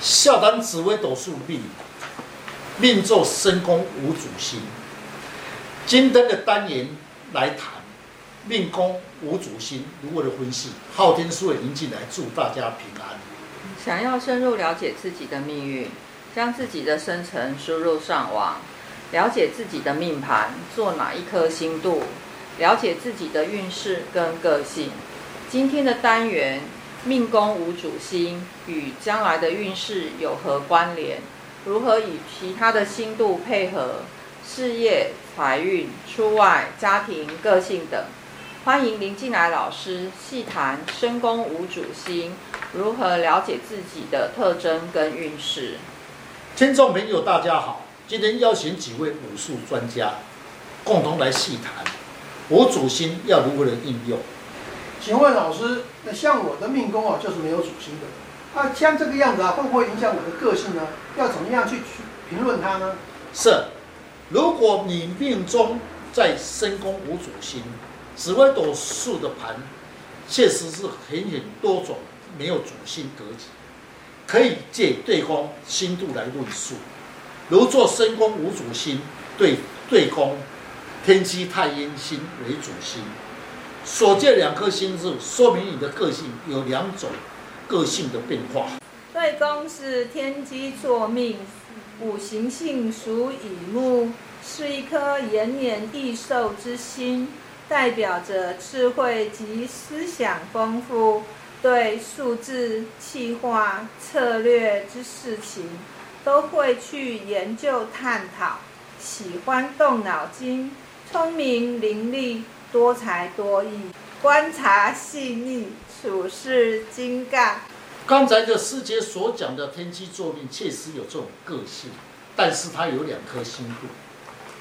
笑谈紫微斗数命，命坐申宫无主星。今天的单元来谈命宫无主星如何的分析。昊天书院引进来，祝大家平安。想要深入了解自己的命运，将自己的生辰输入上网，了解自己的命盘，做哪一颗星度，了解自己的运势跟个性。今天的单元。命宫无主星与将来的运势有何关联？如何与其他的星度配合？事业、财运、出外、家庭、个性等。欢迎林进来老师细谈身宫无主星如何了解自己的特征跟运势。听众朋友，大家好，今天邀请几位武术专家共同来细谈无主星要如何的应用。请问老师，那像我的命宫啊，就是没有主星的，啊，像这个样子啊，会不会影响我的个性呢？要怎么样去评论它呢？是，如果你命中在申宫无主星，紫微斗数的盘，确实是很很多种没有主星格局，可以借对宫星度来论述。如做申宫无主星，对对宫天机太阴星为主星。所见两颗星是说明你的个性有两种个性的变化。对宫是天机坐命，五行性属乙木，是一颗延年益寿之星，代表着智慧及思想丰富，对数字、企划、策略之事情都会去研究探讨，喜欢动脑筋，聪明伶俐。多才多艺，观察细腻，处事精干。刚才的师姐所讲的天机坐命，确实有这种个性，但是它有两颗星度，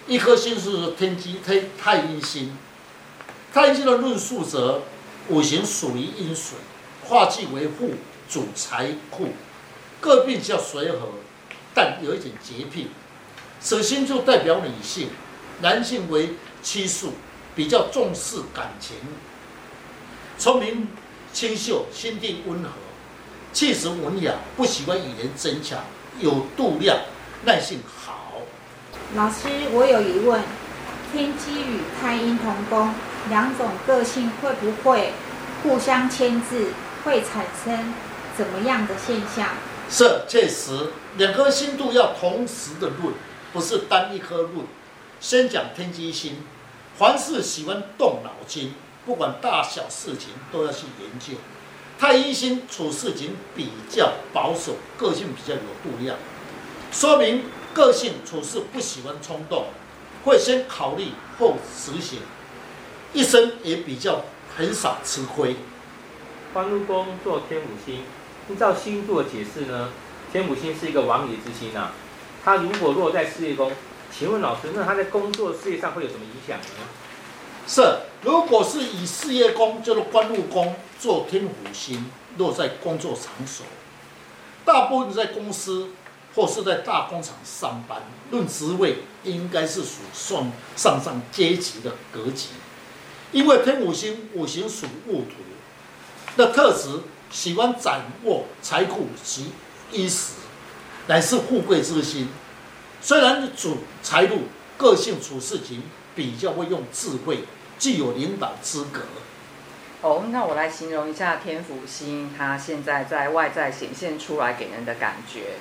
一颗星是天机太太阴星，太阴星的论述则五行属于阴水，化气为富，主财库，个性较随和，但有一点洁癖。此星就代表女性，男性为七宿。比较重视感情，聪明、清秀、心地温和，气质文雅，不喜欢语言争抢，有度量，耐性好。老师，我有疑问：天机与太阴同宫，两种个性会不会互相牵制，会产生怎么样的现象？是，确实，两颗星度要同时的论，不是单一颗论。先讲天机星。凡事喜欢动脑筋，不管大小事情都要去研究。太阴星处事情比较保守，个性比较有度量，说明个性处事不喜欢冲动，会先考虑后实行，一生也比较很少吃亏。官禄宫坐天府星，依照星座解释呢，天府星是一个王爷之星啊，他如果落在事业宫。请问老师，那他在工作事业上会有什么影响呢？是，如果是以事业宫，就是官禄宫做天府星，落在工作场所，大部分在公司或是在大工厂上班，论职位应该是属算上上阶级的格局。因为天府星五行属戊土，那特质喜欢掌握财库及衣食，乃是富贵之星。虽然主财路，个性处事情比较会用智慧，具有领导资格。哦，那我来形容一下天府星，他现在在外在显现出来给人的感觉。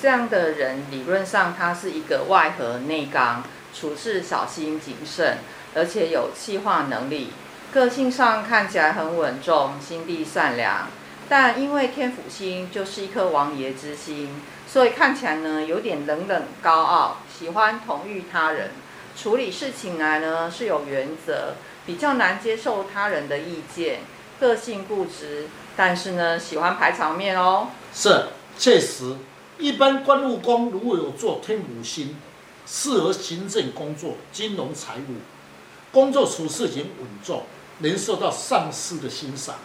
这样的人理论上他是一个外和内刚，处事小心谨慎，而且有企划能力。个性上看起来很稳重，心地善良。但因为天府星就是一颗王爷之星。所以看起来呢，有点冷冷高傲，喜欢同意他人，处理事情来呢是有原则，比较难接受他人的意见，个性固执，但是呢喜欢排场面哦。是，确实，一般官禄宫如果有做天府星，适合行政工作、金融财务，工作处事情稳重，能受到上司的欣赏，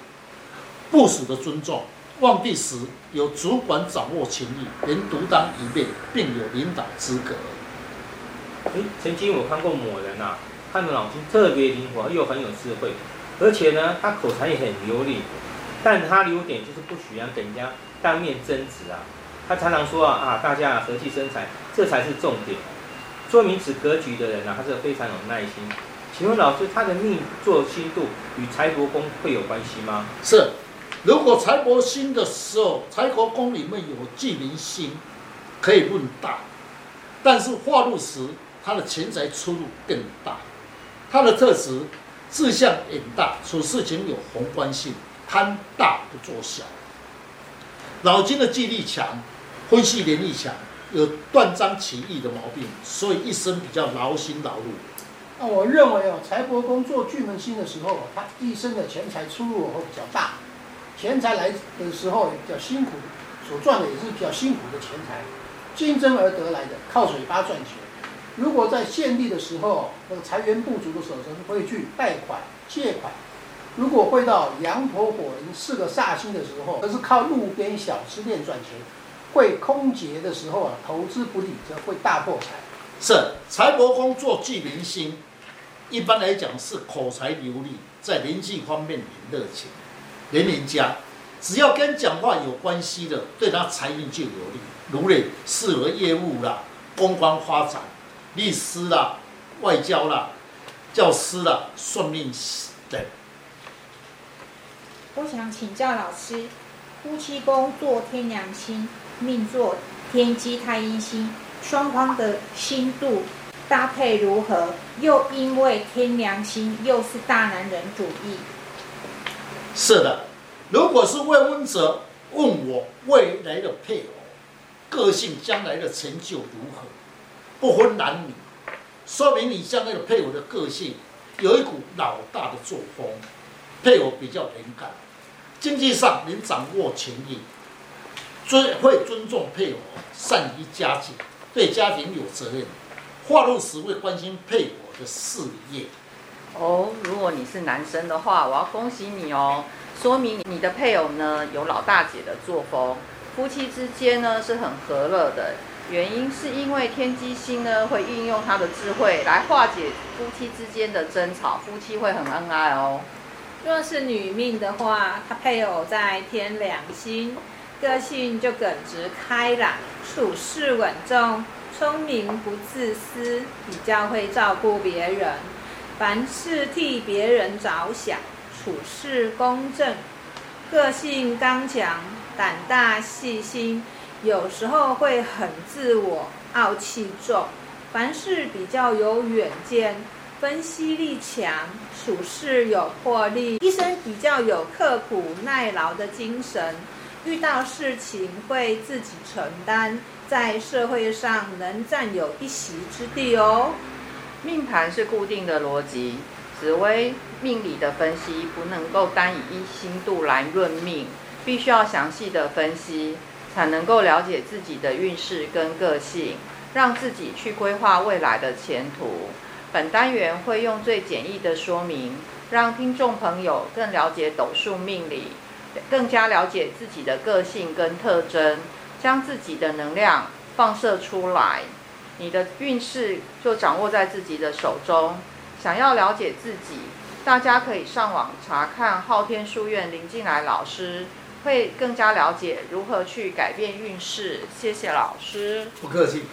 部属的尊重。旺地时有主管掌握权力，能独当一面，并有领导资格。诶，曾经我看过某人啊，他的脑筋特别灵活，又很有智慧，而且呢，他口才也很流利。但他的优点就是不喜欢跟人家当面争执啊。他常常说啊啊，大家和气生财，这才是重点。说明此格局的人呢、啊，他是非常有耐心。请问老师，他的命做星度与财帛宫会有关系吗？是，如果财帛星的时候，财帛宫里面有巨门星，可以论大，但是化禄时，他的钱财出入更大。他的特质，志向远大，处事情有宏观性，贪大不做小。脑筋的记忆力强，分析能力强，有断章取义的毛病，所以一生比较劳心劳碌。那我认为哦，财帛宫做巨门星的时候，他一生的钱财出入会比较大，钱财来的时候比较辛苦，所赚的也是比较辛苦的钱财，竞争而得来的，靠嘴巴赚钱。如果在现地的时候，那个财源不足的时候，会去贷款借款。如果会到羊陀火铃四个煞星的时候，而是靠路边小吃店赚钱；会空劫的时候啊，投资不利，则会大破财。是财帛宫坐巨门星，一般来讲是口才流利，在人际方面很热情，人缘佳。只要跟讲话有关系的，对他财运就有利，如类适合业务啦、公关发展、律师啦、外交啦、教师啦、算命等。我想请教老师，夫妻宫坐天梁星，命坐天机太阴星，双方的星度搭配如何？又因为天梁星又是大男人主义。是的，如果是未婚者问我未来的配偶个性，将来的成就如何？不分男女，说明你将来的配偶的个性有一股老大的作风，配偶比较能干。经济上能掌握权力，尊会尊重配偶，善于家境，对家庭有责任。化禄时会关心配偶的事业。哦，如果你是男生的话，我要恭喜你哦，说明你的配偶呢有老大姐的作风，夫妻之间呢是很和乐的。原因是因为天机星呢会运用他的智慧来化解夫妻之间的争吵，夫妻会很恩爱哦。若是女命的话，她配偶在天两星，个性就耿直开朗，处事稳重，聪明不自私，比较会照顾别人，凡事替别人着想，处事公正，个性刚强，胆大细心，有时候会很自我，傲气重，凡事比较有远见。分析力强，处事有魄力，一生比较有刻苦耐劳的精神，遇到事情会自己承担，在社会上能占有一席之地哦。命盘是固定的逻辑，紫微命理的分析不能够单以一星度来论命，必须要详细的分析，才能够了解自己的运势跟个性，让自己去规划未来的前途。本单元会用最简易的说明，让听众朋友更了解斗数命理，更加了解自己的个性跟特征，将自己的能量放射出来，你的运势就掌握在自己的手中。想要了解自己，大家可以上网查看昊天书院林静来老师，会更加了解如何去改变运势。谢谢老师，不客气。